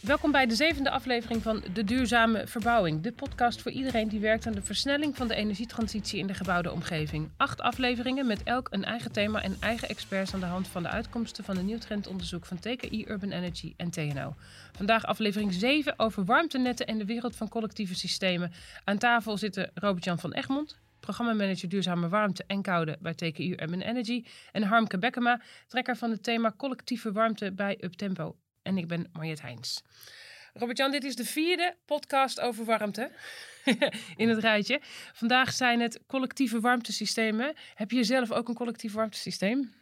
Welkom bij de zevende aflevering van De Duurzame Verbouwing. De podcast voor iedereen die werkt aan de versnelling van de energietransitie in de gebouwde omgeving. Acht afleveringen met elk een eigen thema en eigen experts aan de hand van de uitkomsten van een nieuw trendonderzoek van TKI Urban Energy en TNO. Vandaag aflevering 7 over warmtenetten en de wereld van collectieve systemen. Aan tafel zitten Robert-Jan van Egmond, programmamanager duurzame warmte en koude bij TKU Urban Energy. En Harmke Bekkema, trekker van het thema collectieve warmte bij Uptempo. En ik ben Mariette Heijns. Robert-Jan, dit is de vierde podcast over warmte in het rijtje. Vandaag zijn het collectieve warmtesystemen. Heb je zelf ook een collectief warmtesysteem?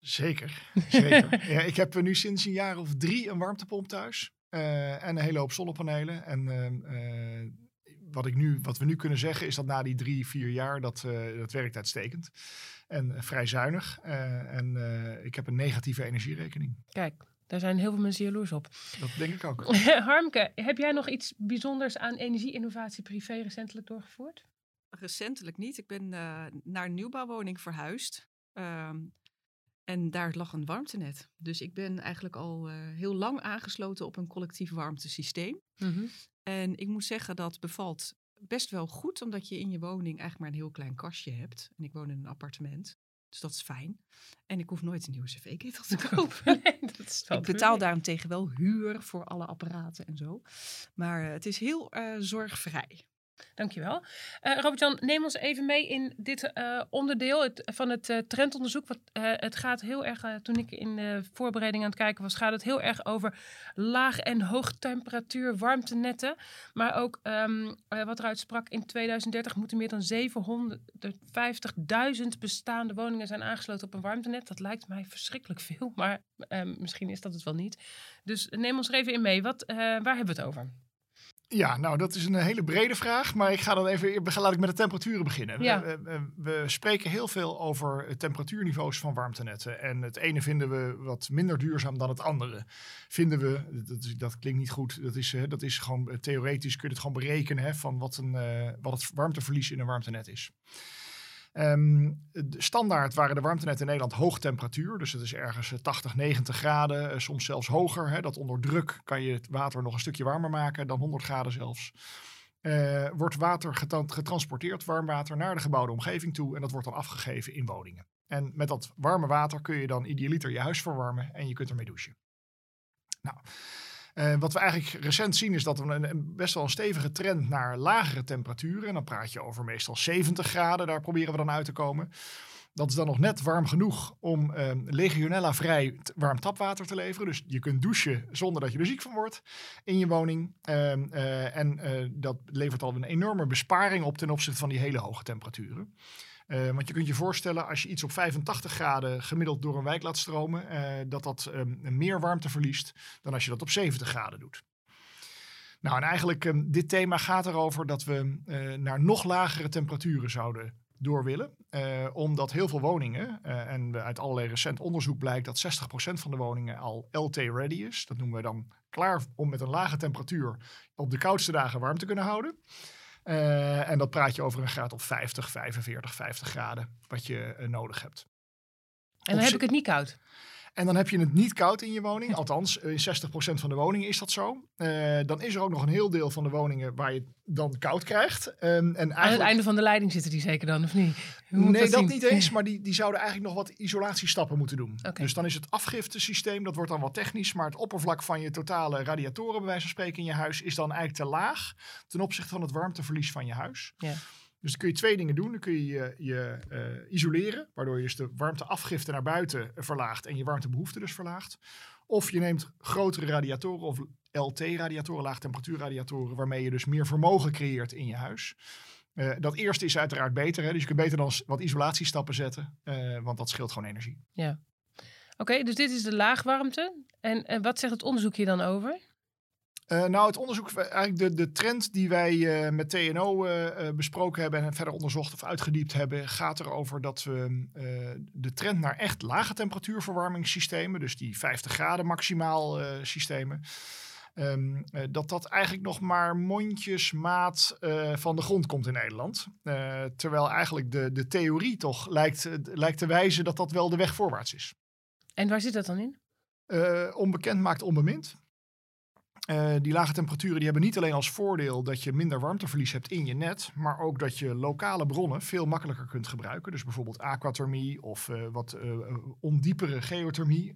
Zeker, zeker. ja, ik heb nu sinds een jaar of drie een warmtepomp thuis. Uh, en een hele hoop zonnepanelen. En uh, wat, ik nu, wat we nu kunnen zeggen is dat na die drie, vier jaar, dat, uh, dat werkt uitstekend. En vrij zuinig. en ik heb een negatieve energierekening. Kijk, daar zijn heel veel mensen jaloers op. Dat denk ik ook. Harmke, heb jij nog iets bijzonders aan energie-innovatie privé recentelijk doorgevoerd? Recentelijk niet. Ik ben uh, naar een nieuwbouwwoning verhuisd. Uh, en daar lag een warmtenet. Dus ik ben eigenlijk al uh, heel lang aangesloten op een collectief warmtesysteem. Mm -hmm. En ik moet zeggen, dat bevalt best wel goed, omdat je in je woning eigenlijk maar een heel klein kastje hebt. En ik woon in een appartement. Dus dat is fijn. En ik hoef nooit een nieuwe cv-ketel te kopen. nee, ik betaal daarentegen wel huur voor alle apparaten en zo. Maar uh, het is heel uh, zorgvrij. Dankjewel. Uh, Robert-Jan, neem ons even mee in dit uh, onderdeel van het uh, trendonderzoek. Wat, het gaat heel erg, toen ik in de voorbereiding aan het kijken was, gaat het heel erg over laag- en hoogtemperatuur warmtenetten. Maar ook um, wat eruit sprak, in 2030 moeten meer dan 750.000 bestaande woningen zijn aangesloten op een warmtenet. Dat lijkt mij verschrikkelijk veel, maar misschien is dat het wel niet. Dus neem ons er even in mee. Wat, waar hebben we het over? Ja, nou dat is een hele brede vraag, maar ik ga dan even, laat ik met de temperaturen beginnen. Ja. We, we, we, spreken heel veel over temperatuurniveaus van warmtenetten. En het ene vinden we wat minder duurzaam dan het andere. Vinden we, dat, dat klinkt niet goed, dat is, dat is gewoon theoretisch, kun je het gewoon berekenen hè, van wat, een, uh, wat het warmteverlies in een warmtenet is. Um, standaard waren de warmtenetten in Nederland hoog temperatuur. Dus het is ergens 80, 90 graden, soms zelfs hoger. Hè, dat onder druk kan je het water nog een stukje warmer maken dan 100 graden zelfs. Uh, wordt water getransporteerd, warm water, naar de gebouwde omgeving toe. En dat wordt dan afgegeven in woningen. En met dat warme water kun je dan idealiter je huis verwarmen en je kunt ermee douchen. Nou, uh, wat we eigenlijk recent zien is dat we een, best wel een stevige trend naar lagere temperaturen. En dan praat je over meestal 70 graden, daar proberen we dan uit te komen. Dat is dan nog net warm genoeg om uh, legionella-vrij warm tapwater te leveren. Dus je kunt douchen zonder dat je er ziek van wordt in je woning. Uh, uh, en dat levert al een enorme besparing op ten opzichte van die hele hoge temperaturen. Uh, want je kunt je voorstellen, als je iets op 85 graden gemiddeld door een wijk laat stromen, uh, dat dat um, meer warmte verliest dan als je dat op 70 graden doet. Nou, en eigenlijk, um, dit thema gaat erover dat we uh, naar nog lagere temperaturen zouden door willen. omdat heel veel woningen, en uit allerlei recent onderzoek blijkt dat 60% van de woningen al LT-ready is. Dat noemen we dan klaar om met een lage temperatuur op de koudste dagen warm te kunnen houden. Uh, en dat praat je over een graad of 50, 45, 50 graden wat je uh, nodig hebt. En dan heb ik het niet koud. En dan heb je het niet koud in je woning. Althans, in 60% van de woningen is dat zo. Uh, dan is er ook nog een heel deel van de woningen waar je het dan koud krijgt. Um, en eigenlijk... Aan het einde van de leiding zitten die zeker dan, of niet? Nee, dat, dat niet eens. Maar die, die zouden eigenlijk nog wat isolatiestappen moeten doen. Okay. Dus dan is het afgiftesysteem, dat wordt dan wat technisch. Maar het oppervlak van je totale radiatoren, bij wijze van spreken, in je huis... is dan eigenlijk te laag ten opzichte van het warmteverlies van je huis. Ja. Dus dan kun je twee dingen doen. Dan kun je je, je uh, isoleren, waardoor je dus de warmteafgifte naar buiten verlaagt en je warmtebehoefte dus verlaagt. Of je neemt grotere radiatoren of LT-radiatoren, laagtemperatuurradiatoren, waarmee je dus meer vermogen creëert in je huis. Uh, dat eerste is uiteraard beter. Hè? Dus je kunt beter dan wat isolatiestappen zetten, want dat scheelt gewoon energie. Ja. Oké, dus dit is de laagwarmte. En, en wat zegt het onderzoek hier dan over? Uh, nou, het onderzoek, eigenlijk de, de trend die wij uh, met TNO uh, besproken hebben en verder onderzocht of uitgediept hebben, gaat erover dat we de trend naar echt lage temperatuurverwarmingssystemen, dus die 50 graden maximaal systemen, ehm, eh, dat dat eigenlijk nog maar mondjesmaat eh, van de grond komt in Nederland. Eh, terwijl eigenlijk de, de theorie toch lijkt, eh, lijkt te wijzen dat dat wel de weg voorwaarts is. En waar zit dat dan in? Eh, onbekend maakt onbemind. Eh, die lage temperaturen die hebben niet alleen als voordeel dat je minder warmteverlies hebt in je net, maar ook dat je lokale bronnen veel makkelijker kunt gebruiken. Dus bijvoorbeeld aquathermie of eh, wat eh, ondiepere geothermie,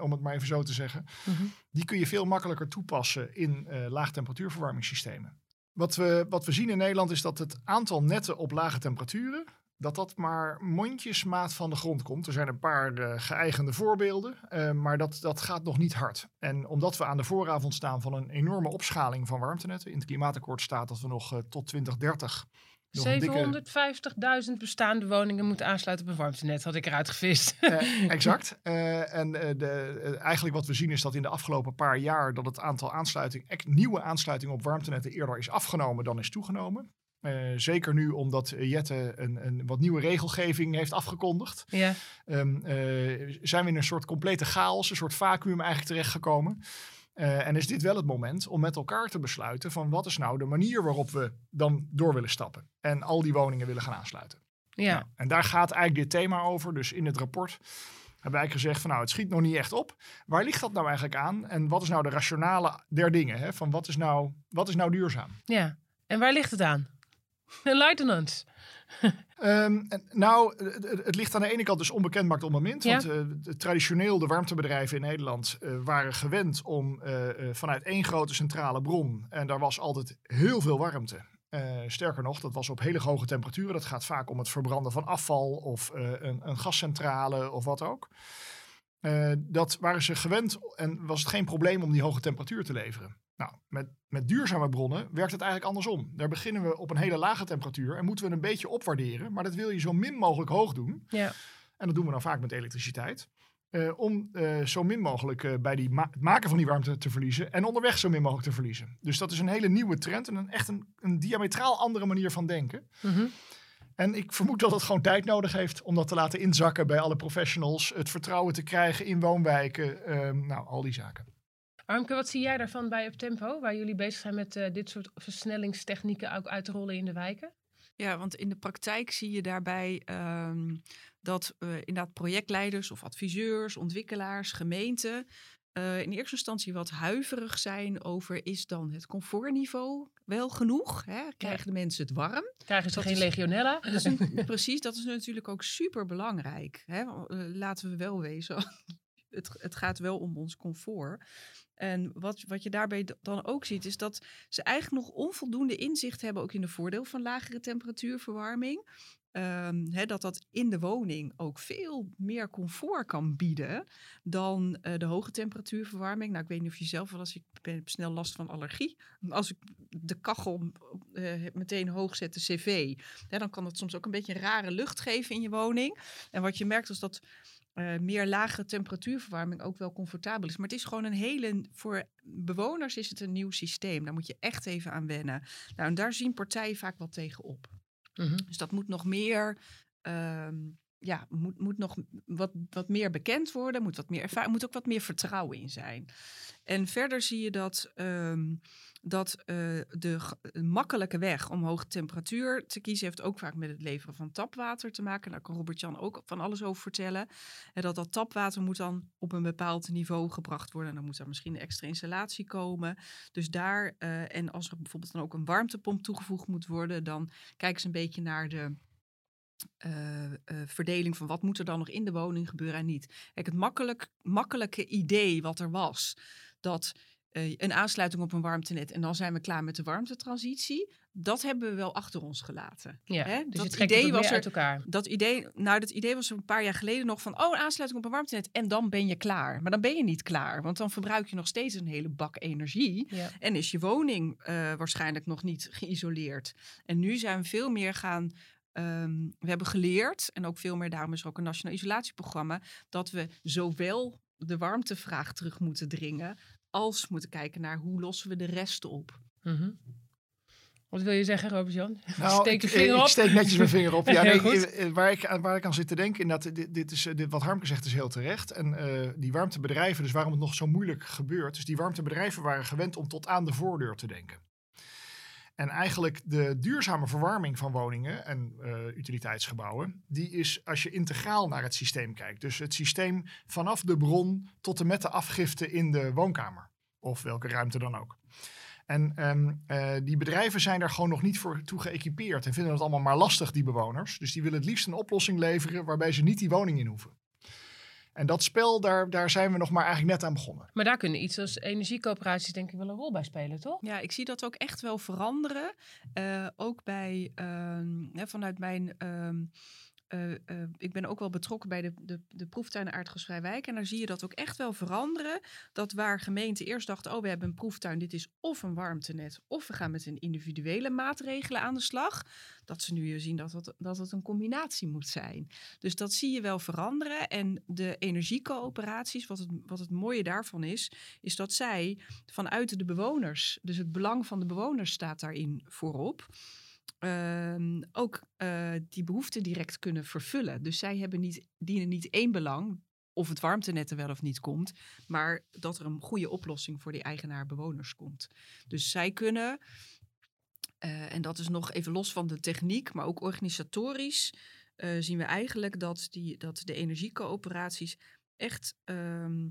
om het maar even zo te zeggen. Mhm. Die kun je veel makkelijker toepassen in laagtemperatuurverwarmingssystemen. Wat we, wat we zien in Nederland is dat het aantal netten op lage temperaturen, dat dat maar mondjesmaat van de grond komt. Er zijn een paar eh, geëigende voorbeelden, eh, maar dat, dat gaat nog niet hard. En omdat we aan de vooravond staan van een enorme opschaling van warmtenetten, in het klimaatakkoord staat dat we nog eh, tot 2030 nog een dikke- 750.000 bestaande woningen moeten aansluiten op een warmtenet, had ik eruit gevist. Exact. En de, eigenlijk wat we zien is dat in de afgelopen paar jaar dat het aantal aansluiting, nieuwe aansluitingen op warmtenetten eerder is afgenomen dan is toegenomen. Eh, zeker nu omdat Jette een, een wat nieuwe regelgeving heeft afgekondigd. ja. Ehm, eh, zijn we in een soort complete chaos, een soort vacuüm eigenlijk terechtgekomen. Eh, en is dit wel het moment om met elkaar te besluiten van wat is nou de manier waarop we dan door willen stappen. En al die woningen willen gaan aansluiten. Ja. Nou, en daar gaat eigenlijk dit thema over. Dus in het rapport hebben wij gezegd van nou, het schiet nog niet echt op. Waar ligt dat nou eigenlijk aan? En wat is nou de rationale der dingen? Hè? Van wat is, nou, wat is nou duurzaam? ja. En waar ligt het aan? Enlighten ons. Ehm, nou, het, ligt aan de ene kant dus onbekend maakt onbemind. Ja. Want de- traditioneel de warmtebedrijven in Nederland eh, waren gewend om eh, vanuit één grote centrale bron. En daar was altijd heel veel warmte. Sterker nog, dat was op hele hoge temperaturen. Dat gaat vaak om het verbranden van afval of een, een gascentrale of wat ook. Dat waren ze gewend en was het geen probleem om die hoge temperatuur te leveren. Nou, met, met duurzame bronnen werkt het eigenlijk andersom. Daar beginnen we op een hele lage temperatuur en moeten we een beetje opwaarderen. Maar dat wil je zo min mogelijk hoog doen. Ja. En dat doen we dan vaak met elektriciteit. eh, om eh, zo min mogelijk eh, bij die ma- het maken van die warmte te verliezen. En onderweg zo min mogelijk te verliezen. Dus dat is een hele nieuwe trend en een, echt een, een diametraal andere manier van denken. Mhm. En ik vermoed dat het gewoon tijd nodig heeft om dat te laten inzakken bij alle professionals. Het vertrouwen te krijgen in woonwijken. ehm, nou, al die zaken. Armke, wat zie jij daarvan bij Up Tempo, waar jullie bezig zijn met eh, dit soort versnellingstechnieken ook uit te rollen in de wijken? Ja, want in de praktijk zie je daarbij ehm, dat eh, inderdaad projectleiders of adviseurs, ontwikkelaars, gemeenten eh, in eerste instantie wat huiverig zijn over is dan het comfortniveau wel genoeg? Hè? Krijgen de mensen het warm? Krijgen ze Dat geen is- legionella? Dat is precies, dat is natuurlijk ook super belangrijk. Hè? Laten we wel wezen, het, het gaat wel om ons comfort. En wat, wat je daarbij dan ook ziet, is dat ze eigenlijk nog onvoldoende inzicht hebben, ook in de voordeel van lagere temperatuurverwarming. Ehm, dat dat in de woning ook veel meer comfort kan bieden dan eh, de hoge temperatuurverwarming. Nou, ik weet niet of je zelf wel als ik ben- heb snel last van allergie. Als ik de kachel eh, meteen hoog zet, de cv, dan kan dat soms ook een beetje rare lucht geven in je woning. En wat je merkt is dat eh, meer lagere temperatuurverwarming ook wel comfortabel is. Maar het is gewoon een hele, voor bewoners is het een nieuw systeem. Daar moet je echt even aan wennen. Nou, en daar zien partijen vaak wel tegen op. Mhm. Dus dat moet nog meer, ehm, ja, moet, moet nog wat, wat meer bekend worden, moet, wat meer erva- moet ook wat meer vertrouwen in zijn. En verder zie je dat, ehm, dat eh, de makkelijke weg om hoge temperatuur te kiezen, heeft ook vaak met het leveren van tapwater te maken. Daar kan Robert-Jan ook van alles over vertellen. En dat dat tapwater moet dan op een bepaald niveau gebracht worden. En dan moet daar misschien een extra installatie komen. Dus daar, eh, en als er bijvoorbeeld dan ook een warmtepomp toegevoegd moet worden, dan kijken ze een beetje naar de eh, verdeling van wat moet er dan nog in de woning gebeuren en niet. Kijk, het makkelijk, makkelijke idee wat er was, dat eh, een aansluiting op een warmtenet en dan zijn we klaar met de warmtetransitie, dat hebben we wel achter ons gelaten. Ja, Hè? dus Dat idee was er- uit elkaar. Dat idee, nou, dat idee was er een paar jaar geleden nog van, oh, een aansluiting op een warmtenet en dan ben je klaar. Maar dan ben je niet klaar, want dan verbruik je nog steeds een hele bak energie. Ja. En is je woning eh, waarschijnlijk nog niet geïsoleerd. En nu zijn we veel meer gaan. ehm, we hebben geleerd, en ook veel meer, daarom is er ook een nationaal isolatieprogramma, dat we zowel de warmtevraag terug moeten dringen, als moeten kijken naar hoe lossen we de rest op. Mhm. Wat wil je zeggen, Robert-Jan? Nou, steek je ik, vinger ik op. steek netjes mijn vinger op. Ja, nee, goed. eh, waar, ik, waar ik aan zit te denken, inderdaad, dit, dit is, eh, dit, wat Harmke zegt is heel terecht. En eh, die warmtebedrijven, dus waarom het nog zo moeilijk gebeurt, dus die warmtebedrijven waren gewend om tot aan de voordeur te denken. En eigenlijk de duurzame verwarming van woningen en eh, utiliteitsgebouwen, die is als je integraal naar het systeem kijkt. Dus het systeem vanaf de bron tot en met de afgifte in de woonkamer. Of welke ruimte dan ook. En ehm, eh, die bedrijven zijn daar gewoon nog niet voor toe geëquipeerd en vinden het allemaal maar lastig, die bewoners. Dus die willen het liefst een oplossing leveren waarbij ze niet die woning in hoeven. En dat spel, daar, daar zijn we nog maar eigenlijk net aan begonnen. Maar daar kunnen iets als energiecoöperaties denk ik wel een rol bij spelen, toch? Ja, ik zie dat ook echt wel veranderen. Eh, ook bij, ehm, hè, vanuit mijn... ehm, eh, eh, ik ben ook wel betrokken bij de, de, de proeftuinen Aardgasvrijwijk. En daar zie je dat ook echt wel veranderen. Dat waar gemeenten eerst dachten, oh we hebben een proeftuin. Dit is of een warmtenet of we gaan met een individuele maatregelen aan de slag. Dat ze nu zien dat het, dat het een combinatie moet zijn. Dus dat zie je wel veranderen. En de energiecoöperaties, wat het, wat het mooie daarvan is, is dat zij vanuit de bewoners, dus het belang van de bewoners staat daarin voorop. ehm, ook die behoeften direct kunnen vervullen. Dus zij hebben niet, dienen niet één belang, of het warmtenet er wel of niet komt, maar dat er een goede oplossing voor die eigenaar-bewoners komt. Dus zij kunnen, eh, en dat is nog even los van de techniek, maar ook organisatorisch, eh, zien we eigenlijk dat, die, dat de energiecoöperaties echt ehm,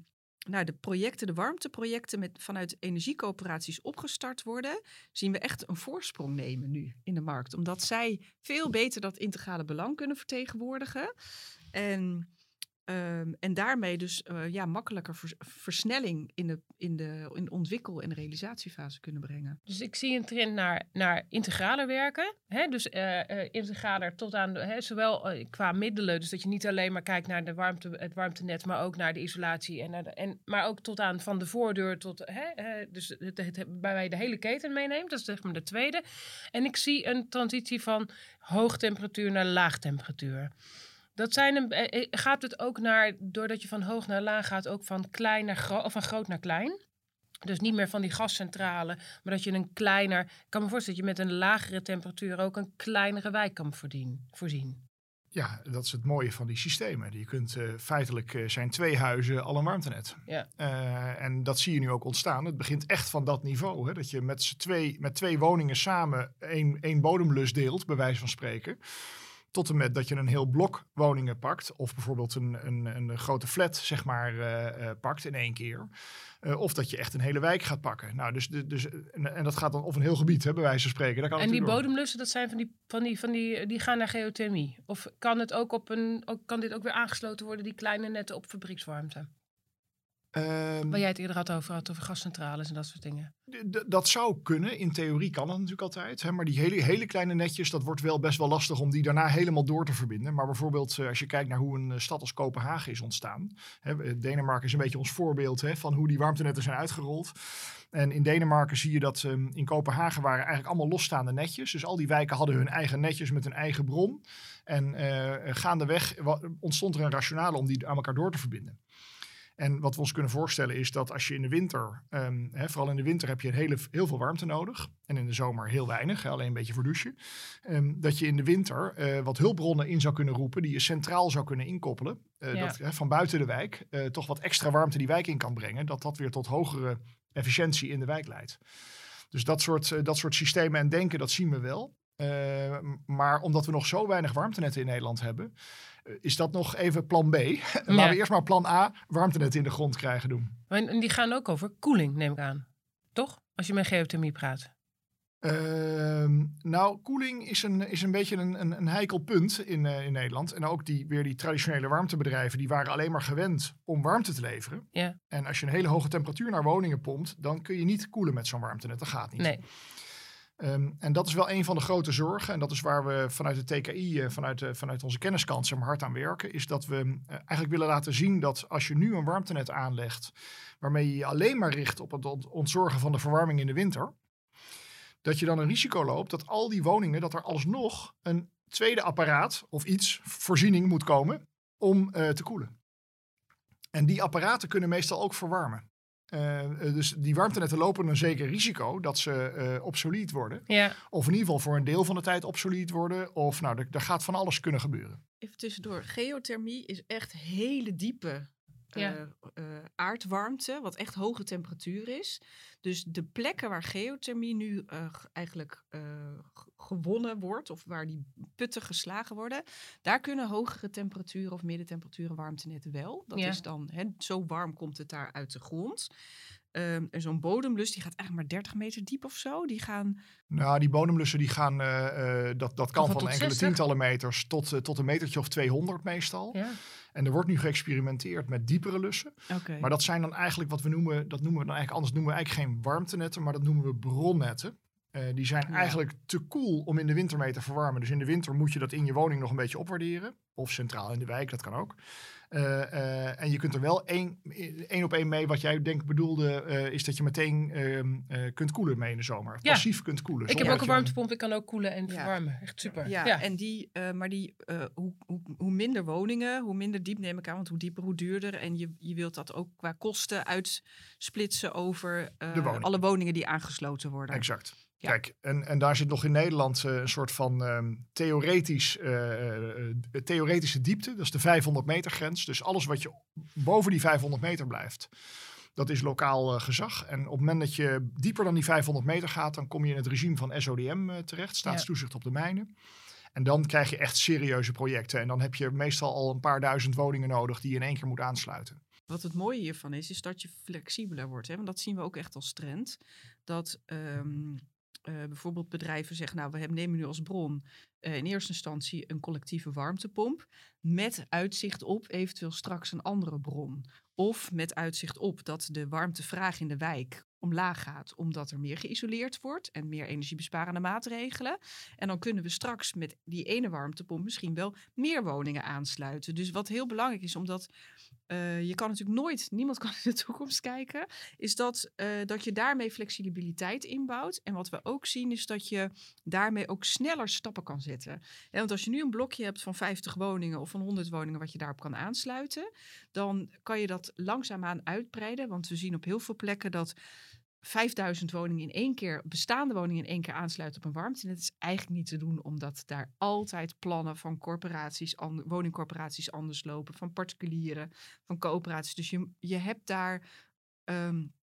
nou, de projecten, de warmteprojecten met, vanuit energiecoöperaties opgestart worden, zien we echt een voorsprong nemen nu in de markt. Omdat zij veel beter dat integrale belang kunnen vertegenwoordigen. En, ehm, en daarmee dus eh, ja, makkelijker vers- versnelling in de, in, de, in ontwikkel- en realisatiefase kunnen brengen. Dus ik zie een trend naar, naar integraler werken. Hè? Dus eh, integraler tot aan, hè, zowel qua middelen, dus dat je niet alleen maar kijkt naar de warmte, het warmtenet, maar ook naar de isolatie. En naar en, maar ook tot aan van de voordeur tot, hè, dus het, het, het- de hele keten meeneemt. Dat is zeg maar de tweede. En ik zie een transitie van hoogtemperatuur naar laagtemperatuur. Dat zijn een, eh, eh, gaat het ook naar, doordat je van hoog naar laag gaat, ook van klein naar groot, of van groot naar klein? Dus niet meer van die gascentrale, maar dat je een kleiner. Ik kan me voorstellen dat je met een lagere temperatuur ook een kleinere wijk kan voordien, voorzien. Ja, dat is het mooie van die systemen. Je kunt eh, feitelijk zijn twee huizen al een warmtenet. Ja. En dat zie je nu ook ontstaan. Het begint echt van dat niveau. Hè? Dat je met, twee, met twee woningen samen één, één bodemlus deelt, bij wijze van spreken. Tot en met dat je een heel blok woningen pakt. Of bijvoorbeeld een, een, een grote flat, zeg maar, eh, eh, pakt in één keer. Eh, of dat je echt een hele wijk gaat pakken. Nou, dus, de- dus, en, en dat gaat dan of een heel gebied, hè, bij wijze van spreken. Daar kan En die bodemlussen, dat zijn van die, van die, van die, die gaan naar geothermie. Of kan, het ook op een, ook, kan dit ook weer aangesloten worden, die kleine netten op fabriekswarmte? Ehm, Waar jij het eerder had over, had over gascentrales en dat soort dingen. Dat zou kunnen. In theorie kan dat natuurlijk altijd. Hè? Maar die hele, hele kleine netjes, dat wordt wel best wel lastig om die daarna helemaal door te verbinden. Maar bijvoorbeeld eh, als je kijkt naar hoe een eh, stad als Kopenhagen is ontstaan. Hè, eh, Denemarken is een beetje ons voorbeeld hè, van hoe die warmtenetten zijn uitgerold. En in Denemarken zie je dat ehm, in Kopenhagen waren eigenlijk allemaal losstaande netjes. Dus al die wijken hadden hun eigen netjes met hun eigen bron. En eh, gaandeweg ontstond er een rationale om die aan elkaar door te verbinden. En wat we ons kunnen voorstellen is dat als je in de winter, ehm, hè, vooral in de winter heb je een hele, heel veel warmte nodig. En in de zomer heel weinig, hè, alleen een beetje voor douchen. Ehm, dat je in de winter eh, wat hulpbronnen in zou kunnen roepen die je centraal zou kunnen inkoppelen. Eh, Ja. Dat hè, van buiten de wijk eh, toch wat extra warmte die wijk in kan brengen. Dat dat weer tot hogere efficiëntie in de wijk leidt. Dus dat soort, dat soort systemen en denken, dat zien we wel. Maar omdat we nog zo weinig warmtenetten in Nederland hebben, is dat nog even plan B. Laten we eerst maar plan A, warmtenetten in de grond krijgen doen. En die gaan ook over koeling, neem ik aan. Toch? Als je met geothermie praat. Ehm, nou, koeling is een, is een beetje een, een, een heikel punt in, eh, in Nederland. En ook die, weer die traditionele warmtebedrijven, die waren alleen maar gewend om warmte te leveren. Ja. En als je een hele hoge temperatuur naar woningen pompt, dan kun je niet koelen met zo'n warmtenet. Dat gaat niet. Nee. Ehm, en dat is wel een van de grote zorgen. En dat is waar we vanuit de TKI, eh, vanuit, de, vanuit onze kenniskant, zeg maar, hard aan werken. Is dat we eh, eigenlijk willen laten zien dat als je nu een warmtenet aanlegt, waarmee je je alleen maar richt op het ont- ontzorgen van de verwarming in de winter, dat je dan een risico loopt dat al die woningen, dat er alsnog een tweede apparaat of iets, voorziening moet komen om eh, te koelen. En die apparaten kunnen meestal ook verwarmen. Uh, dus die warmtenetten lopen een zeker risico dat ze uh, obsolet worden. Ja. Of in ieder geval voor een deel van de tijd obsolet worden. Of nou, er, gaat van alles kunnen gebeuren. Even tussendoor. Geothermie is echt hele diepe ja. uh, aardwarmte, wat echt hoge temperatuur is. Dus de plekken waar geothermie nu uh, eigenlijk gewonnen wordt, of waar die putten geslagen worden, daar kunnen hogere temperaturen of middentemperaturen warmtenetten wel. Dat is dan, hè, zo warm komt het daar uit de grond. Um, en zo'n bodemlus, die gaat eigenlijk maar 30 meter diep of zo. Die gaan... Nou, die bodemlussen, die gaan, uh, uh, dat, dat kan van enkele 60? tientallen meters tot, uh, tot een metertje of 200 meestal. Ja. En er wordt nu geëxperimenteerd met diepere lussen. Okay. Maar dat zijn dan eigenlijk wat we noemen, dat noemen we dan eigenlijk, anders noemen we eigenlijk geen warmtenetten, maar dat noemen we bronnetten. Uh, die zijn ja. eigenlijk te koel cool om in de winter mee te verwarmen. Dus in de winter moet je dat in je woning nog een beetje opwaarderen. Of centraal in de wijk, dat kan ook. Uh, uh, en je kunt er wel één, één op één mee. Wat jij denk bedoelde, is dat je meteen ehm, kunt koelen mee in de zomer. Ja. Passief kunt koelen. Ik heb ook een warmtepomp, ik kan ook koelen en ja. verwarmen. Echt super. Ja, ja. En die, maar die, hoe, hoe, hoe, minder woningen, hoe minder diep neem ik aan. Want hoe dieper, hoe duurder. En je, je wilt dat ook qua kosten uitsplitsen over woning. alle woningen die aangesloten worden. Exact. Ja. Kijk, en, en daar zit nog in Nederland uh, een soort van um, theoretisch, uh, uh, theoretische diepte. Dat is de 500 meter grens. Dus alles wat je boven die 500 meter blijft, dat is lokaal gezag. En op het moment dat je dieper dan die 500 meter gaat, dan kom je in het regime van SODM terecht, staatstoezicht op de mijnen. En dan krijg je echt serieuze projecten. En dan heb je meestal al een paar duizend woningen nodig die je in één keer moet aansluiten. Wat het mooie hiervan is, is dat je flexibeler wordt. Hè? Want dat zien we ook echt als trend. Dat um, uh, bijvoorbeeld bedrijven zeggen, nou, we nemen nu als bron uh, in eerste instantie een collectieve warmtepomp met uitzicht op eventueel straks een andere bron. Of met uitzicht op dat de warmtevraag in de wijk omlaag gaat, omdat er meer geïsoleerd wordt en meer energiebesparende maatregelen. En dan kunnen we straks met die ene warmtepomp misschien wel meer woningen aansluiten. Dus wat heel belangrijk is, omdat uh, je kan natuurlijk nooit, niemand kan in de toekomst kijken, is dat, uh, dat je daarmee flexibiliteit inbouwt. En wat we ook zien is dat je daarmee ook sneller stappen kan zetten. Want als je nu een blokje hebt van 50 woningen of van 100 woningen wat je daarop kan aansluiten, dan kan je dat langzaamaan uitbreiden. Want we zien op heel veel plekken dat 5000 woningen in één keer, bestaande woningen in één keer aansluiten op een warmtenet is eigenlijk niet te doen, omdat daar altijd plannen van corporaties, woningcorporaties anders lopen, van particulieren, van coöperaties. Dus je, je hebt daar um,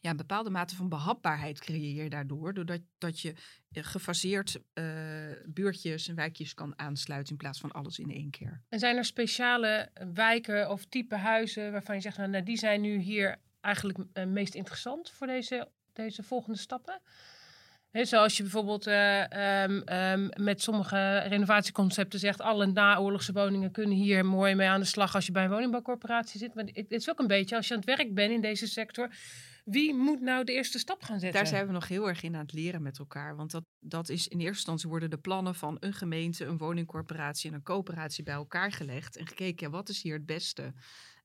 ja, een bepaalde mate van behapbaarheid creëer je daardoor, doordat dat je eh, gefaseerd uh, buurtjes en wijkjes kan aansluiten in plaats van alles in één keer. En zijn er speciale wijken of type huizen waarvan je zegt, nou, nou die zijn nu hier eigenlijk uh, meest interessant voor deze, deze volgende stappen? Zoals je bijvoorbeeld uh, um, um, met sommige renovatieconcepten zegt, alle naoorlogse woningen kunnen hier mooi mee aan de slag als je bij een woningbouwcorporatie zit. Maar het is ook een beetje, als je aan het werk bent in deze sector, wie moet nou de eerste stap gaan zetten? Daar zijn we nog heel erg in aan het leren met elkaar. Want dat, dat is in eerste instantie worden de plannen van een gemeente, een woningcorporatie en een coöperatie bij elkaar gelegd. En gekeken, wat is hier het beste?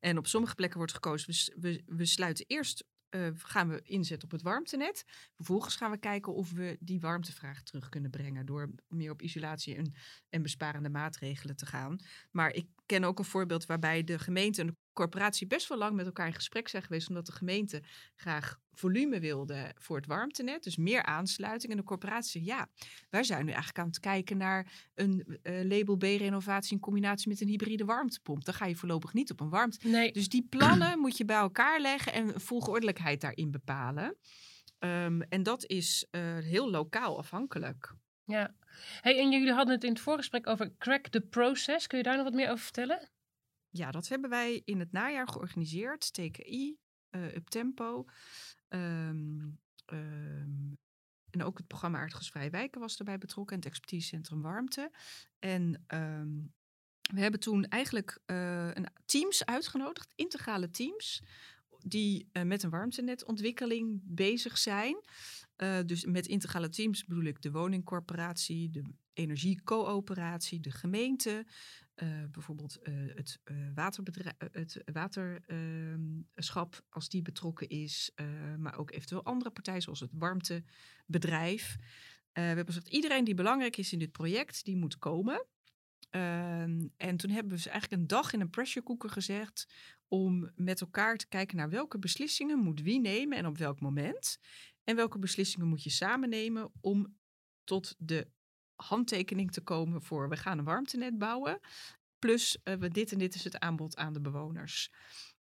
En op sommige plekken wordt gekozen, we, we, sluiten eerst uh, gaan we inzetten op het warmtenet. Vervolgens gaan we kijken of we die warmtevraag terug kunnen brengen door meer op isolatie en, en besparende maatregelen te gaan. Maar ik ken ook een voorbeeld waarbij de gemeente corporatie best wel lang met elkaar in gesprek zijn geweest, omdat de gemeente graag volume wilde voor het warmtenet, dus meer aansluiting. En de corporatie zegt, ja, wij zijn nu eigenlijk aan het kijken naar een uh, label B-renovatie in combinatie met een hybride warmtepomp. Dan ga je voorlopig niet op een warmte. Nee. Dus die plannen moet je bij elkaar leggen en volgordelijkheid daarin bepalen. Um, en dat is uh, heel lokaal afhankelijk. Ja. Hey, en jullie hadden het in het voorgesprek over Crack the Process. Kun je daar nog wat meer over vertellen? Ja, dat hebben wij in het najaar georganiseerd. TKI, uh, Uptempo. Um, um, en ook het programma Aardgasvrije Wijken was erbij betrokken. En het expertisecentrum Warmte. En um, we hebben toen eigenlijk uh, een teams uitgenodigd, integrale teams, die uh, met een warmtenetontwikkeling bezig zijn. Dus met integrale teams bedoel ik de woningcorporatie, de energiecoöperatie, de gemeente, uh, bijvoorbeeld uh, het, waterbedrijf, het waterschap, ehm, als die betrokken is, maar ook eventueel andere partijen, zoals het warmtebedrijf. we hebben gezegd, iedereen die belangrijk is in dit project, die moet komen. Ehm, en toen hebben we ze eigenlijk een dag in een pressure cooker gezet om met elkaar te kijken naar welke beslissingen moet wie nemen en op welk moment. En welke beslissingen moet je samen nemen om tot de handtekening te komen voor we gaan een warmtenet bouwen. Plus uh, we dit en dit is het aanbod aan de bewoners.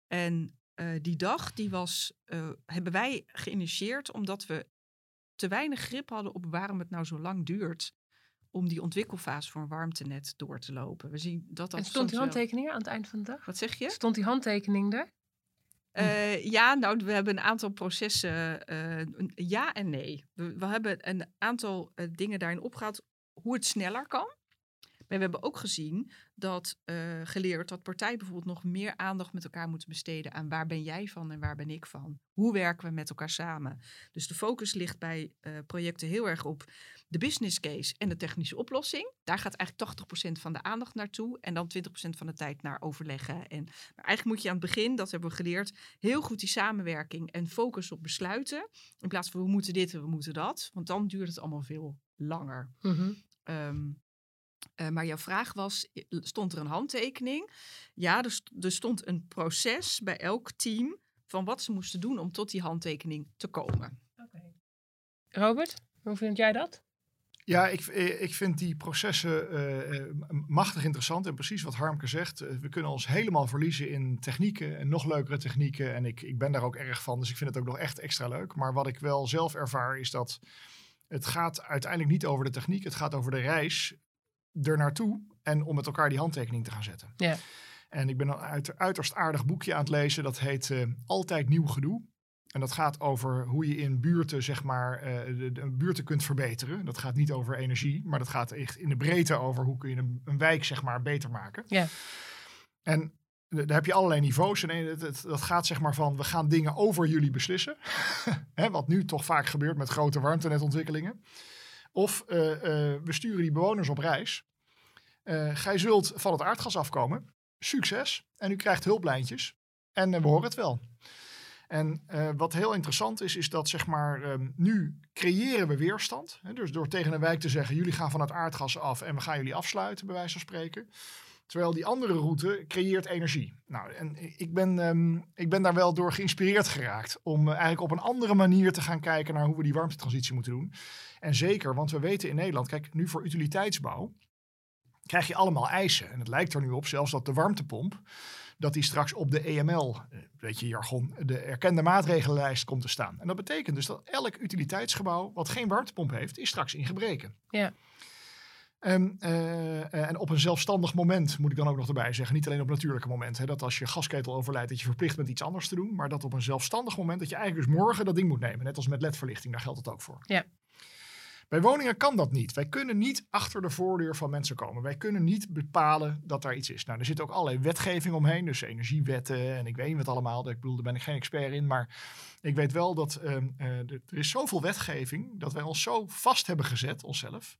En uh, die dag die was, uh, hebben wij geïnitieerd omdat we te weinig grip hadden op waarom het nou zo lang duurt om die ontwikkelfase voor een warmtenet door te lopen. We zien dat dat en stond die handtekening er aan het eind van de dag? Wat zeg je? Stond die handtekening er? Uh, ja, nou, we hebben een aantal processen, uh, ja en nee. We, we, hebben een aantal uh, dingen daarin opgehaald hoe het sneller kan. Maar we hebben ook gezien dat uh, geleerd dat partijen bijvoorbeeld nog meer aandacht met elkaar moeten besteden aan waar ben jij van en waar ben ik van. Hoe werken we met elkaar samen? Dus de focus ligt bij uh, projecten heel erg op de business case en de technische oplossing. Daar gaat eigenlijk 80% van de aandacht naartoe en dan 20% van de tijd naar overleggen. En maar eigenlijk moet je aan het begin, dat hebben we geleerd, heel goed die samenwerking en focus op besluiten. In plaats van we moeten dit en we moeten dat. Want dan duurt het allemaal veel langer. Mm -hmm. um, uh, maar jouw vraag was, stond er een handtekening? Ja, er, st er, stond een proces bij elk team van wat ze moesten doen om tot die handtekening te komen. Okay. Robert, hoe vind jij dat? Ja, ik, ik vind die processen uh, machtig interessant. En precies wat Harmke zegt, uh, we kunnen ons helemaal verliezen in technieken en nog leukere technieken. En ik, ik ben daar ook erg van, dus ik vind het ook nog echt extra leuk. Maar wat ik wel zelf ervaar is dat het gaat uiteindelijk niet over de techniek. Het gaat over de reis er naartoe en om met elkaar die handtekening te gaan zetten. Ja. En ik ben een uit, uiterst aardig boekje aan het lezen. Dat heet uh, Altijd Nieuw Gedoe. En dat gaat over hoe je in buurten, zeg maar, uh, de, de, buurten kunt verbeteren. Dat gaat niet over energie, maar dat gaat echt in de breedte over hoe kun je een, een wijk, zeg maar, beter maken. Ja. En daar heb je allerlei niveaus. En dat gaat zeg maar van, we gaan dingen over jullie beslissen. Hè, wat nu toch vaak gebeurt met grote warmtenetontwikkelingen. Of uh, uh, we sturen die bewoners op reis. Uh, gij zult van het aardgas afkomen. Succes. En u krijgt hulplijntjes. En we horen het wel. En wat heel interessant is, is dat zeg maar um, nu creëren we weerstand. Hè, dus door tegen een wijk te zeggen, jullie gaan van het aardgas af en we gaan jullie afsluiten, bij wijze van spreken. Terwijl die andere route creëert energie. Nou, en ik ben, um, ik ben daar wel door geïnspireerd geraakt. Om eigenlijk op een andere manier te gaan kijken naar hoe we die warmtetransitie moeten doen. En zeker, want we weten in Nederland, kijk, nu voor utiliteitsbouw krijg je allemaal eisen. En het lijkt er nu op, zelfs dat de warmtepomp, dat die straks op de EML, weet je jargon, de erkende maatregelenlijst komt te staan. En dat betekent dus dat elk utiliteitsgebouw wat geen warmtepomp heeft, is straks in gebreken. Ja. Um, uh, en op een zelfstandig moment, moet ik dan ook nog erbij zeggen. Niet alleen op natuurlijke momenten. Dat als je gasketel overlijdt, dat je verplicht bent iets anders te doen. Maar dat op een zelfstandig moment, dat je eigenlijk dus morgen dat ding moet nemen. Net als met ledverlichting, daar geldt het ook voor. Ja. Bij woningen kan dat niet. Wij kunnen niet achter de voordeur van mensen komen. Wij kunnen niet bepalen dat daar iets is. Nou, er zit ook allerlei wetgeving omheen. Dus energiewetten en ik weet niet wat allemaal. Ik bedoel, daar ben ik geen expert in. Maar ik weet wel dat uh, uh, er is zoveel wetgeving dat wij ons zo vast hebben gezet, onszelf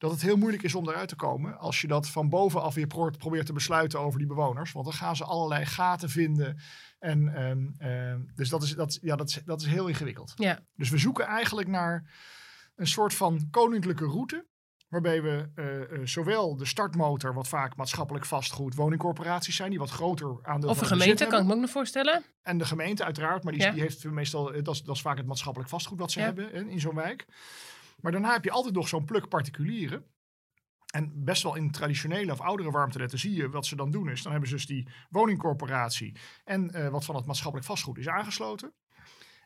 dat het heel moeilijk is om eruit te komen als je dat van bovenaf weer pro probeert te besluiten over die bewoners. Want dan gaan ze allerlei gaten vinden. En, um, um, dus dat is, dat, ja, dat, is, dat is heel ingewikkeld. Ja. Dus we zoeken eigenlijk naar een soort van koninklijke route. Waarbij we uh, uh, zowel de startmotor, wat vaak maatschappelijk vastgoed, woningcorporaties zijn, die wat groter aandeel Of een gemeente, kan ik me ook nog voorstellen. En de gemeente uiteraard, maar die, Ja. die heeft meestal, dat is, dat is vaak het maatschappelijk vastgoed wat ze Ja. hebben in zo'n wijk. Maar daarna heb je altijd nog zo'n pluk particulieren. En best wel in traditionele of oudere warmtenetten zie je wat ze dan doen is. Dan hebben ze dus die woningcorporatie en eh, wat van het maatschappelijk vastgoed is aangesloten.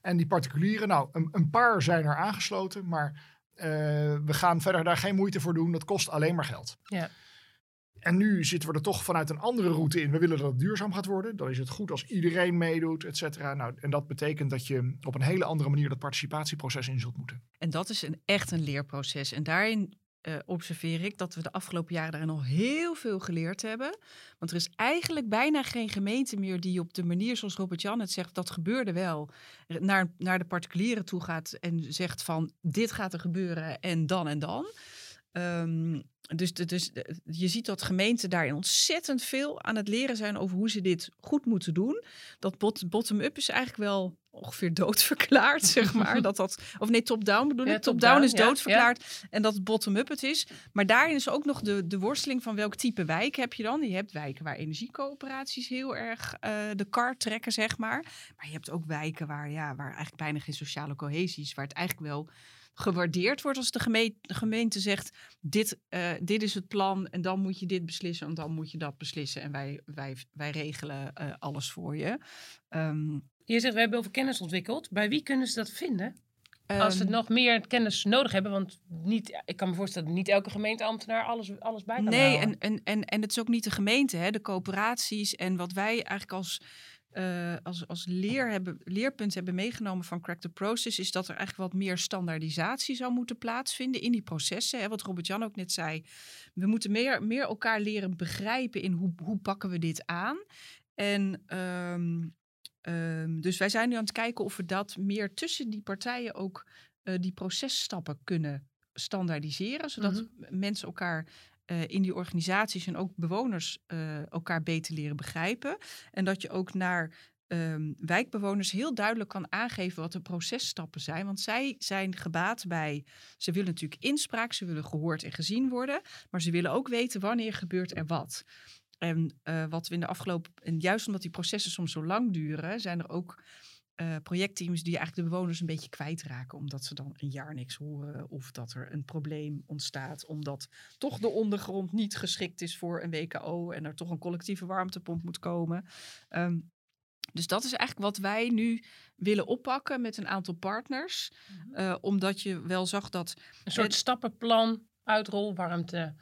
En die particulieren, nou, een, een paar zijn er aangesloten, maar eh, we gaan verder daar geen moeite voor doen. Dat kost alleen maar geld. Ja. En nu zitten we er toch vanuit een andere route in. We willen dat het duurzaam gaat worden. Dan is het goed als iedereen meedoet, et cetera. Nou, en dat betekent dat je op een hele andere manier dat participatieproces in zult moeten. En dat is een, echt een leerproces. En daarin uh, observeer ik dat we de afgelopen jaren daarin nog heel veel geleerd hebben. Want er is eigenlijk bijna geen gemeente meer die op de manier zoals Robert-Jan het zegt, dat gebeurde wel, naar, naar de particulieren toe gaat en zegt van dit gaat er gebeuren en dan en dan. Um, dus, dus je ziet dat gemeenten daarin ontzettend veel aan het leren zijn over hoe ze dit goed moeten doen. Dat bot, bottom-up is eigenlijk wel ongeveer doodverklaard, zeg maar. dat dat, of nee, top-down bedoel Ja, ik. Top-down is ja, doodverklaard en dat bottom-up het is. Maar daarin is ook nog de, de worsteling van welk type wijk heb je dan. Je hebt wijken waar energiecoöperaties heel erg eh, de kar trekken, zeg maar. Maar je hebt ook wijken waar, ja, waar eigenlijk bijna geen sociale cohesie is. Waar het eigenlijk wel gewaardeerd wordt als de gemeente, de gemeente zegt: dit, eh, dit is het plan en dan moet je dit beslissen en dan moet je dat beslissen. En wij, wij, wij regelen eh, alles voor je. Ehm, Je zegt, we hebben over kennis ontwikkeld. Bij wie kunnen ze dat vinden? Als ze ehm, nog meer kennis nodig hebben. Want niet, ik kan me voorstellen dat niet elke gemeenteambtenaar alles, alles bij kan Nee, houden. en, en, en, en het is ook niet de gemeente, hè, de coöperaties. En wat wij eigenlijk als, eh, als, als leer hebben, leerpunt hebben meegenomen van Crack the Process, is dat er eigenlijk wat meer standaardisatie zou moeten plaatsvinden in die processen. Hè, wat Robert-Jan ook net zei. We moeten meer, meer elkaar leren begrijpen in hoe, hoe pakken we dit aan. En ehm, ehm, dus wij zijn nu aan het kijken of we dat meer tussen die partijen ook eh, die processtappen kunnen standaardiseren, zodat Mhm. mensen elkaar eh, in die organisaties en ook bewoners eh, elkaar beter leren begrijpen. En dat je ook naar ehm, wijkbewoners heel duidelijk kan aangeven wat de processtappen zijn. Want zij zijn gebaat bij, ze willen natuurlijk inspraak, ze willen gehoord en gezien worden, maar ze willen ook weten wanneer gebeurt er wat. En eh, wat we in de afgelopen, en juist omdat die processen soms zo lang duren, zijn er ook eh, projectteams die eigenlijk de bewoners een beetje kwijtraken. Omdat ze dan een jaar niks horen. Of dat er een probleem ontstaat. Omdat toch de ondergrond niet geschikt is voor een WKO. En er toch een collectieve warmtepomp moet komen. Ehm, dus dat is eigenlijk wat wij nu willen oppakken met een aantal partners. Eh, omdat je wel zag dat Een soort het- stappenplan, uitrol, warmte.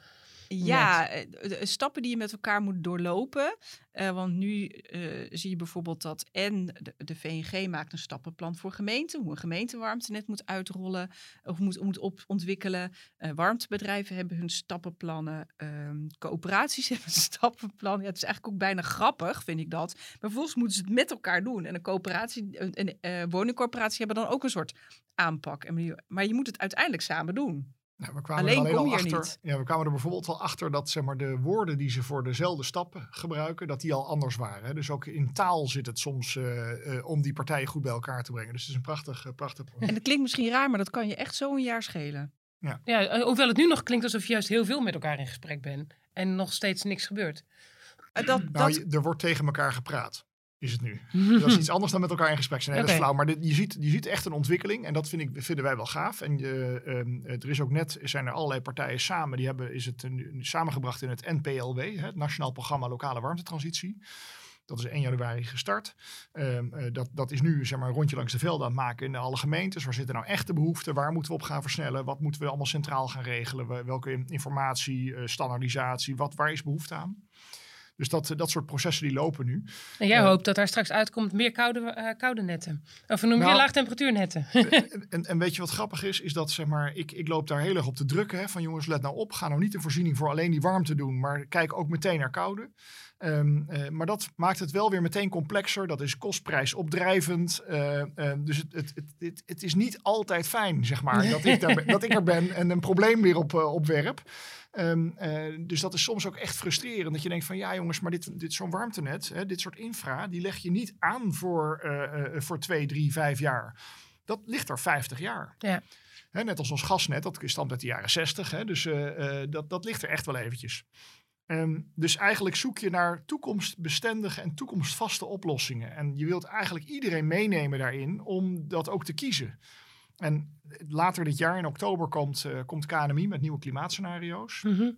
Ja, eh, de- stappen die je met elkaar moet doorlopen. Eh, want nu eh, zie je bijvoorbeeld dat en de, de VNG maakt een stappenplan voor gemeenten. Hoe een gemeente warmtenet moet uitrollen of moet, moet op, ontwikkelen. Warmtebedrijven hebben hun stappenplannen. Ehm, coöperaties hebben een stappenplan. Ja, het is eigenlijk ook bijna grappig, vind ik dat. Maar vervolgens moeten ze het met elkaar doen. En een coöperatie, een, een woningcorporatie hebben dan ook een soort aanpak. En manier- Maar je moet het uiteindelijk samen doen. Nou, we kwamen Alleen er alleen kom al er achter. niet. Ja, we kwamen er bijvoorbeeld al achter dat zeg maar, de woorden die ze voor dezelfde stappen gebruiken, dat die al anders waren. hè. Dus ook in taal zit het soms eh, eh, om die partijen goed bij elkaar te brengen. Dus het is een prachtig, eh, prachtig. En dat klinkt misschien raar, maar dat kan je echt zo een jaar schelen. Ja, eh, hoewel het nu nog klinkt alsof je juist heel veel met elkaar in gesprek bent. En nog steeds niks gebeurt. Dat, Nou, dat, je- er wordt tegen elkaar gepraat, is het nu. Dat is iets anders dan met elkaar in gesprek zijn. Nee, dat is flauw. Maar dit, je, ziet, je ziet echt een ontwikkeling. En dat vind ik, vinden wij wel gaaf. En eh, ehm, er is ook net, zijn er allerlei partijen samen. Die hebben, is het nu samengebracht in het NPLW. Het Nationaal Programma Lokale Warmtetransitie. Dat is 1 januari gestart. Ehm, eh, dat, dat is nu zeg maar, een rondje langs de velden aan het maken in alle gemeentes. Waar zitten nou echte behoeften? Waar moeten we op gaan versnellen? Wat moeten we allemaal centraal gaan regelen? Wel- Welke informatie, eh, standaardisatie? Wat, waar is behoefte aan? Dus dat, dat soort processen die lopen nu. En jij Ja. hoopt dat daar straks uitkomt meer koude, eh, koude netten. Of noem je Nou- laagtemperatuurnetten. En, en weet je wat grappig is? Is dat zeg maar, ik, ik loop daar heel erg op te drukken. Hè, van jongens, let nou op. Ga nou niet een voorziening voor alleen die warmte doen. Maar kijk ook meteen naar koude. Ehm, eh, maar dat maakt het wel weer meteen complexer. Dat is kostprijsopdrijvend. Eh, eh, dus het, het, het, het, is niet altijd fijn, zeg maar, dat ik, daar, dat ik er ben en een probleem weer op, opwerp. Ehm, eh, dus dat is soms ook echt frustrerend. Dat je denkt van ja jongens, maar dit, dit zo'n warmtenet, hè, dit soort infra, die leg je niet aan voor, voor twee, drie, vijf jaar. Dat ligt er 50 jaar. Ja. Hè, net als ons gasnet, dat stamt uit de jaren 60. Hè, dus dat, dat ligt er echt wel eventjes. Ehm, dus eigenlijk zoek je naar toekomstbestendige en toekomstvaste oplossingen. En je wilt eigenlijk iedereen meenemen daarin om dat ook te kiezen. En later dit jaar, in oktober, komt, eh, komt KNMI met nieuwe klimaatscenario's. Mhm.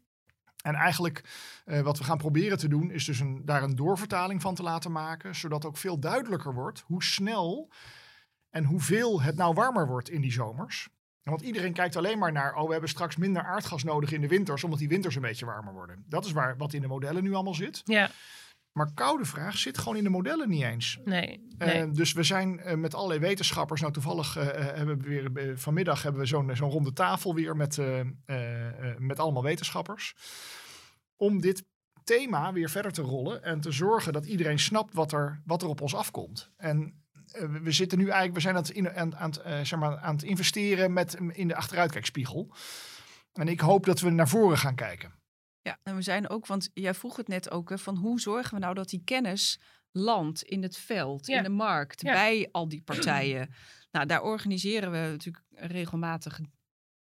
En eigenlijk eh, wat we gaan proberen te doen, is dus een, daar een doorvertaling van te laten maken. Zodat ook veel duidelijker wordt hoe snel en hoeveel het nou warmer wordt in die zomers. Want iedereen kijkt alleen maar naar, oh we hebben straks minder aardgas nodig in de winters, omdat die winters een beetje warmer worden. Dat is waar, wat in de modellen nu allemaal zit. Ja, Maar koude vraag zit gewoon in de modellen niet eens. nee. Eh, dus we zijn eh, met allerlei wetenschappers. Nou, toevallig eh, hebben we weer vanmiddag hebben we zo'n zo'n ronde tafel weer met, met allemaal wetenschappers. Om dit thema weer verder te rollen en te zorgen dat iedereen snapt wat er, wat er op ons afkomt. En we- we zitten nu eigenlijk, we zijn aan het, in, aan, aan, het, eh, zeg maar, aan het investeren met, in de achteruitkijkspiegel. En ik hoop dat we naar voren gaan kijken. Ja, en we zijn ook, want jij vroeg het net ook, hè, van hoe zorgen we nou dat die kennis land, in het veld, Ja. in de markt, Ja. bij al die partijen. nou, daar organiseren we natuurlijk regelmatig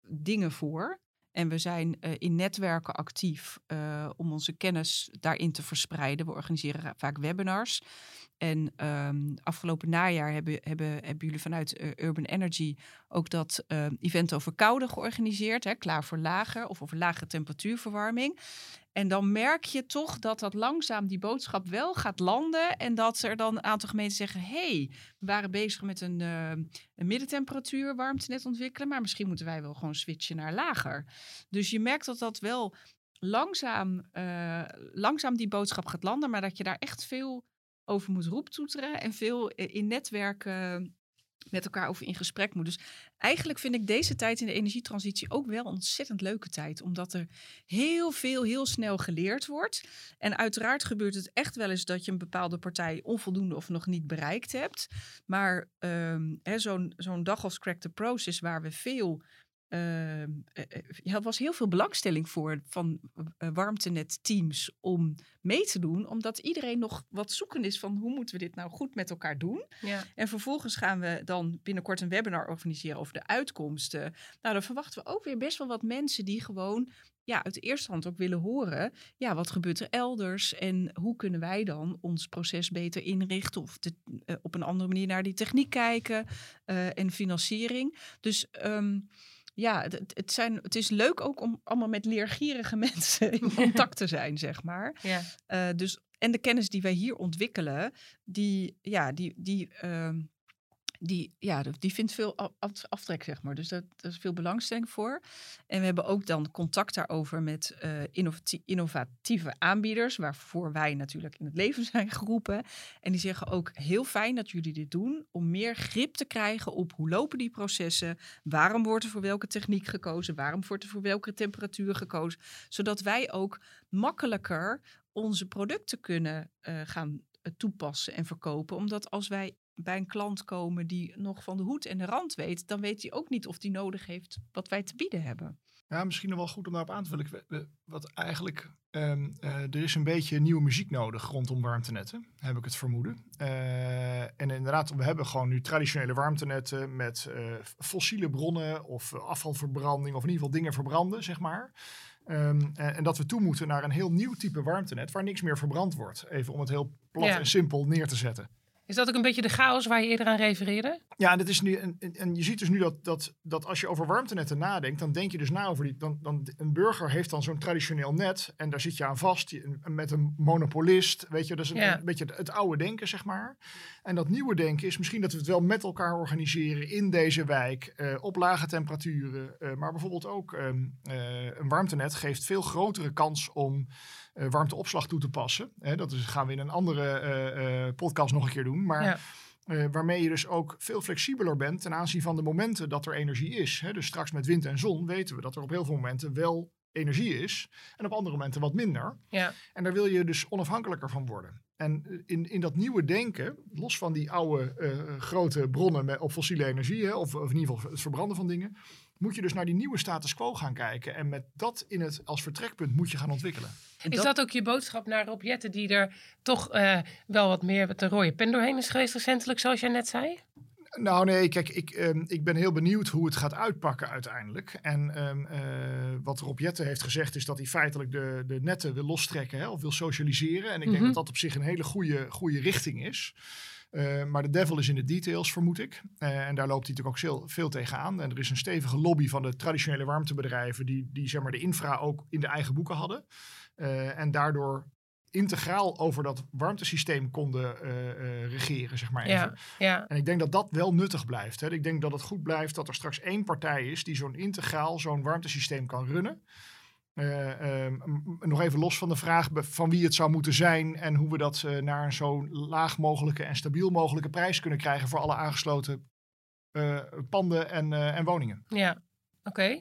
dingen voor. En we zijn eh, in netwerken actief eh, om onze kennis daarin te verspreiden. We organiseren vaak webinars. En ehm, afgelopen najaar hebben, hebben, hebben jullie vanuit eh, Urban Energy ook dat event over koude georganiseerd. Hè, klaar voor lager of over lage temperatuurverwarming. En dan merk je toch dat dat langzaam die boodschap wel gaat landen. En dat er dan een aantal gemeenten zeggen: hey, we waren bezig met een, eh, een middentemperatuur ontwikkelen. Maar misschien moeten wij wel gewoon switchen naar lager. Dus je merkt dat dat wel langzaam, eh, langzaam die boodschap gaat landen. Maar dat je daar echt veel over moet roeptoeteren. En veel in netwerken met elkaar over in gesprek moet. Dus eigenlijk vind ik deze tijd in de energietransitie ook wel een ontzettend leuke tijd. Omdat er heel veel, heel snel geleerd wordt. En uiteraard gebeurt het echt wel eens dat je een bepaalde partij onvoldoende of nog niet bereikt hebt. Maar ehm, zo'n zo'n dag als Crack the Process, waar we veel. Ehm, eh, eh, er was heel veel belangstelling voor van uh, warmtenet-teams om mee te doen, omdat iedereen nog wat zoeken is van hoe moeten we dit nou goed met elkaar doen. Ja. En vervolgens gaan we dan binnenkort een webinar organiseren over de uitkomsten. Nou, dan verwachten we ook weer best wel wat mensen die gewoon ja, uit de eerste hand ook willen horen. Ja, wat gebeurt er elders en hoe kunnen wij dan ons proces beter inrichten of te, uh, op een andere manier naar die techniek kijken uh, en financiering. Dus um, ja, het, het, zijn, het is leuk ook om allemaal met leergierige mensen in contact te zijn, zeg maar. Ja. Uh, dus, en de kennis die wij hier ontwikkelen, die, ja, die, die, uh, die, ja, die vindt veel aftrek, zeg maar. Dus daar is veel belangstelling voor. En we hebben ook dan contact daarover met uh, innovatieve aanbieders, waarvoor wij natuurlijk in het leven zijn geroepen. En die zeggen ook heel fijn dat jullie dit doen, om meer grip te krijgen op hoe lopen die processen, waarom wordt er voor welke techniek gekozen, waarom wordt er voor welke temperatuur gekozen, zodat wij ook makkelijker onze producten kunnen uh, gaan toepassen en verkopen. Omdat als wij bij een klant komen die nog van de hoed en de rand weet, dan weet hij ook niet of die nodig heeft wat wij te bieden hebben. Ja, misschien nog wel goed om daarop aan te vullen. Wat eigenlijk, um, uh, er is een beetje nieuwe muziek nodig rondom warmtenetten, heb ik het vermoeden. Uh, en inderdaad, we hebben gewoon nu traditionele warmtenetten met uh, fossiele bronnen of afvalverbranding of in ieder geval dingen verbranden, zeg maar. Um, en, en, dat we toe moeten naar een heel nieuw type warmtenet waar niks meer verbrand wordt. Even om het heel plat ja. en simpel neer te zetten. Is dat ook een beetje de chaos waar je eerder aan refereerde? Ja, en, dat is nu, en, en je ziet dus nu dat, dat, dat als je over warmtenetten nadenkt, dan denk je dus na over die. Dan, dan, een burger heeft dan zo'n traditioneel net en daar zit je aan vast met een monopolist. Weet je, dat is een, ja. een beetje het, het, oude denken, zeg maar. En dat nieuwe denken is misschien dat we het wel met elkaar organiseren in deze wijk, uh, op lage temperaturen. Uh, maar bijvoorbeeld ook um, uh, een warmtenet geeft veel grotere kans om. Uh, warmteopslag toe te passen. Hè, dat is, gaan we in een andere uh, uh, podcast nog een keer doen. Maar ja. waarmee je dus ook veel flexibeler bent ten aanzien van de momenten dat er energie is. Hè. Dus straks met wind en zon weten we dat er op heel veel momenten wel energie is. En op andere momenten wat minder. Ja. En daar wil je dus onafhankelijker van worden. En in, in dat nieuwe denken, los van die oude grote bronnen met, op fossiele energie, hè, of, of in ieder geval het verbranden van dingen, moet je dus naar die nieuwe status quo gaan kijken. En met dat in het, als vertrekpunt moet je gaan ontwikkelen. Is dat, ook je boodschap naar Rob Jetten, die er toch uh, wel wat meer met de rode pen doorheen is geweest recentelijk, zoals jij net zei? Nou nee, kijk, ik, um, ik ben heel benieuwd hoe het gaat uitpakken uiteindelijk. En um, uh, wat Rob Jetten heeft gezegd is dat hij feitelijk de, de netten wil lostrekken hè, of wil socialiseren. En ik denk mm -hmm. dat dat op zich een hele goede, goede richting is. Uh, maar de devil is in de details, vermoed ik. Uh, en daar loopt hij natuurlijk ook veel, veel tegenaan. En er is een stevige lobby van de traditionele warmtebedrijven... die, die zeg maar, de infra ook in de eigen boeken hadden. Uh, en daardoor integraal over dat warmtesysteem konden regeren, zeg maar even. Ja, ja. En ik denk dat dat wel nuttig blijft. Hè. Ik denk dat het goed blijft dat er straks één partij is... die zo'n integraal, zo'n warmtesysteem kan runnen... Uh, um, nog even los van de vraag van wie het zou moeten zijn en hoe we dat uh, naar een zo laag mogelijke en stabiel mogelijke prijs kunnen krijgen voor alle aangesloten uh, panden en, en, woningen. Ja, oké.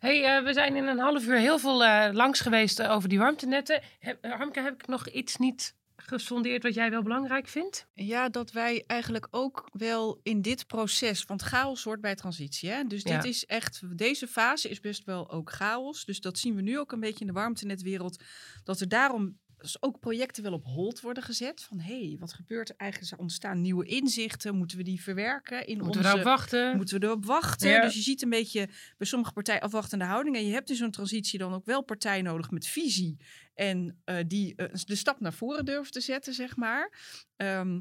Hey, we zijn in een half uur heel veel langs geweest over die warmtenetten. Harmke, heb ik nog iets niet gesondeerd wat jij wel belangrijk vindt? Ja, dat wij eigenlijk ook wel in dit proces, want chaos hoort bij transitie. Hè? Dus dit Ja. is echt, deze fase is best wel ook chaos. Dus dat zien we nu ook een beetje in de warmtenetwereld. Dat er daarom dus ook projecten wel op hold worden gezet. Van hé, hey, wat gebeurt er eigenlijk? Er ontstaan nieuwe inzichten. Moeten we die verwerken in Moeten onze... we wachten? Moeten we erop wachten? Ja. Dus je ziet een beetje bij sommige partijen afwachtende houding. En je hebt in zo'n transitie dan ook wel partijen nodig met visie. En eh, die eh, de stap naar voren durven te zetten, zeg maar. Ehm,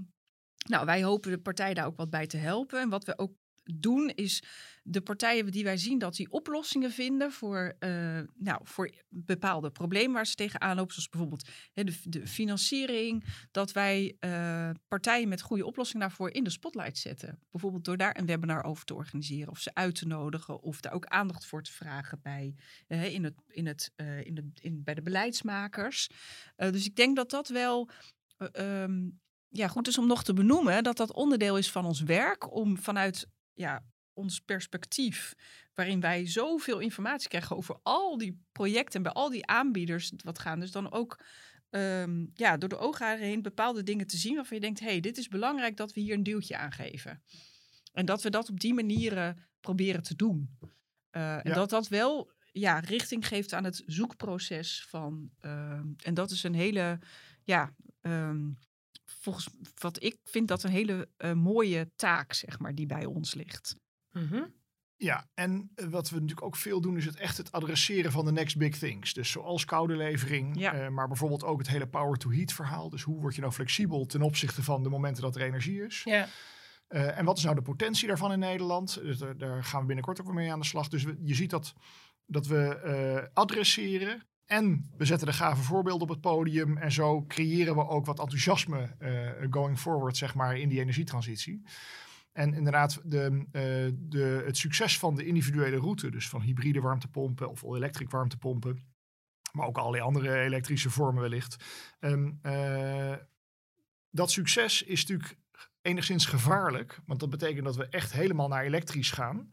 nou, wij hopen de partij daar ook wat bij te helpen. En wat we ook doen is de partijen die wij zien dat die oplossingen vinden voor, eh, nou, voor bepaalde problemen waar ze tegenaan lopen. Zoals bijvoorbeeld hè, de, de financiering. Dat wij eh, partijen met goede oplossingen daarvoor in de spotlight zetten. Bijvoorbeeld door daar een webinar over te organiseren. Of ze uit te nodigen. Of daar ook aandacht voor te vragen bij, eh, in het, in het, in de, in, bij de beleidsmakers. Dus ik denk dat dat wel... eh, ehm, ja, goed is om nog te benoemen dat dat onderdeel is van ons werk om vanuit ja, ons perspectief, waarin wij zoveel informatie krijgen over al die projecten en bij al die aanbieders wat gaan, dus dan ook ehm, ja, door de oogharen heen bepaalde dingen te zien waarvan je denkt, hé, hey, dit is belangrijk dat we hier een duwtje aan geven. En dat we dat op die manieren proberen te doen. Uh, en dat dat wel ja, richting geeft aan het zoekproces van. ehm, en dat is een hele, ja, ehm, volgens wat ik vind dat een hele eh, mooie taak, zeg maar, die bij ons ligt. Mhm. Ja, en eh, wat we natuurlijk ook veel doen, is het echt het adresseren van de next big things. Dus zoals koude levering, Ja. eh, maar bijvoorbeeld ook het hele power-to-heat verhaal. Dus hoe word je nou flexibel ten opzichte van de momenten dat er energie is? Ja. Eh, en wat is nou de potentie daarvan in Nederland? Dus daar, daar gaan we binnenkort ook weer mee aan de slag. Dus we- je ziet dat, dat we eh, adresseren en we zetten de gave voorbeelden op het podium. En zo creëren we ook wat enthousiasme eh, going forward, zeg maar, in die energietransitie. En inderdaad, de, eh, de, het succes van de individuele route, dus van hybride warmtepompen of all-electric warmtepompen, maar ook allerlei andere elektrische vormen wellicht. Ehm, eh, dat succes is natuurlijk enigszins gevaarlijk, want dat betekent dat we echt helemaal naar elektrisch gaan.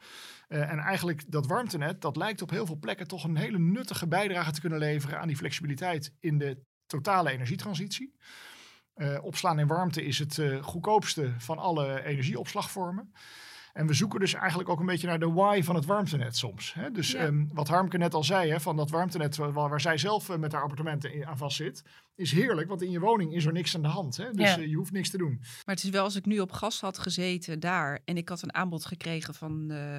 Eh, en eigenlijk dat warmtenet, dat lijkt op heel veel plekken toch een hele nuttige bijdrage te kunnen leveren aan die flexibiliteit in de totale energietransitie. Eh, opslaan in warmte is het eh, goedkoopste van alle energieopslagvormen. En we zoeken dus eigenlijk ook een beetje naar de why van het warmtenet soms. Hè? Dus Ja. ehm, wat Harmke net al zei, hè, van dat warmtenet waar, waar zij zelf eh, met haar appartementen in- aan vast zit, is heerlijk, want in je woning is er niks aan de hand. Hè? Dus Ja. eh, je hoeft niks te doen. Maar het is wel als ik nu op gas had gezeten daar en ik had een aanbod gekregen van, eh,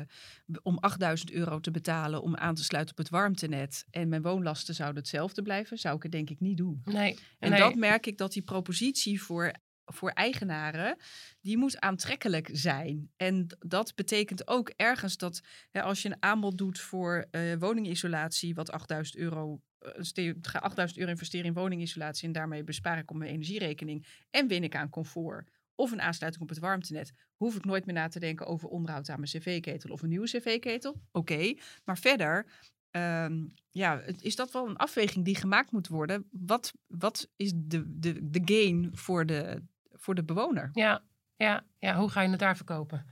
om 8000 euro te betalen om aan te sluiten op het warmtenet en mijn woonlasten zouden hetzelfde blijven, zou ik het denk ik niet doen. Nee. En nee. dat merk ik dat die propositie voor, voor eigenaren, die moet aantrekkelijk zijn. En dat betekent ook ergens dat hè, als je een aanbod doet voor eh, woningisolatie, wat 8000 euro, ste- ga 8000 euro investeren in woningisolatie en daarmee bespaar ik op mijn energierekening en win ik aan comfort. Of een aansluiting op het warmtenet. Hoef ik nooit meer na te denken over onderhoud aan mijn cv-ketel of een nieuwe cv-ketel. Oké, maar verder Ehm, ja, is dat wel een afweging die gemaakt moet worden? Wat, wat is de, de, de gain voor de, voor de bewoner? Ja, ja, ja, hoe ga je het daar verkopen?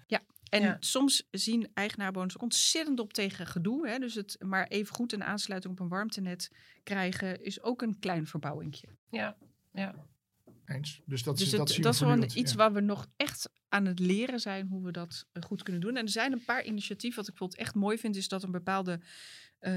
En Ja. soms zien eigenaarbewoners ontzettend op tegen gedoe. Hè? Dus het maar even goed een aansluiting op een warmtenet krijgen is ook een klein verbouwingje. Ja, ja. Eens. Dus dat, Dus is, het- dat zien dat is een- iets ja. waar we nog echt aan het leren zijn hoe we dat eh, goed kunnen doen. En er zijn een paar initiatieven. Wat ik bijvoorbeeld echt mooi vind, is dat er bepaalde eh,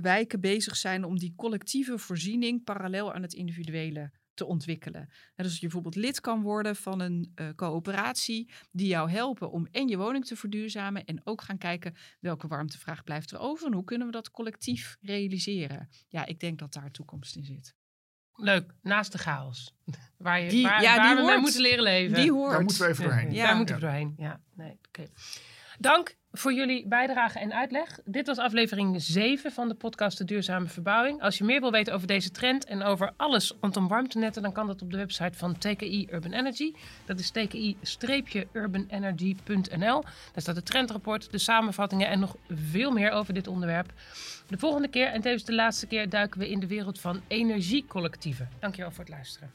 wijken bezig zijn om die collectieve voorziening parallel aan het individuele te ontwikkelen. En dus dat je bijvoorbeeld lid kan worden van een eh, coöperatie die jou helpen om en je woning te verduurzamen en ook gaan kijken welke warmtevraag blijft er over en hoe kunnen we dat collectief realiseren. Ja, ik denk dat daar toekomst in zit. Leuk, naast de chaos. Waar, je, Die- waar, ja, waar die we mee moeten leren leven. Die hoort. Daar moeten we even doorheen. Ja. Daar moeten we doorheen. Ja, nee, oké. Dank voor jullie bijdrage en uitleg. Dit was aflevering 7 van de podcast De Duurzame Verbouwing. Als je meer wil weten over deze trend en over alles rondom warmtenetten, dan kan dat op de website van TKI Urban Energy. Dat is tki-urbanenergy.nl. Daar staat het trendrapport, de samenvattingen en nog veel meer over dit onderwerp. De volgende keer en tevens de laatste keer duiken we in de wereld van energiecollectieven. Dankjewel voor het luisteren.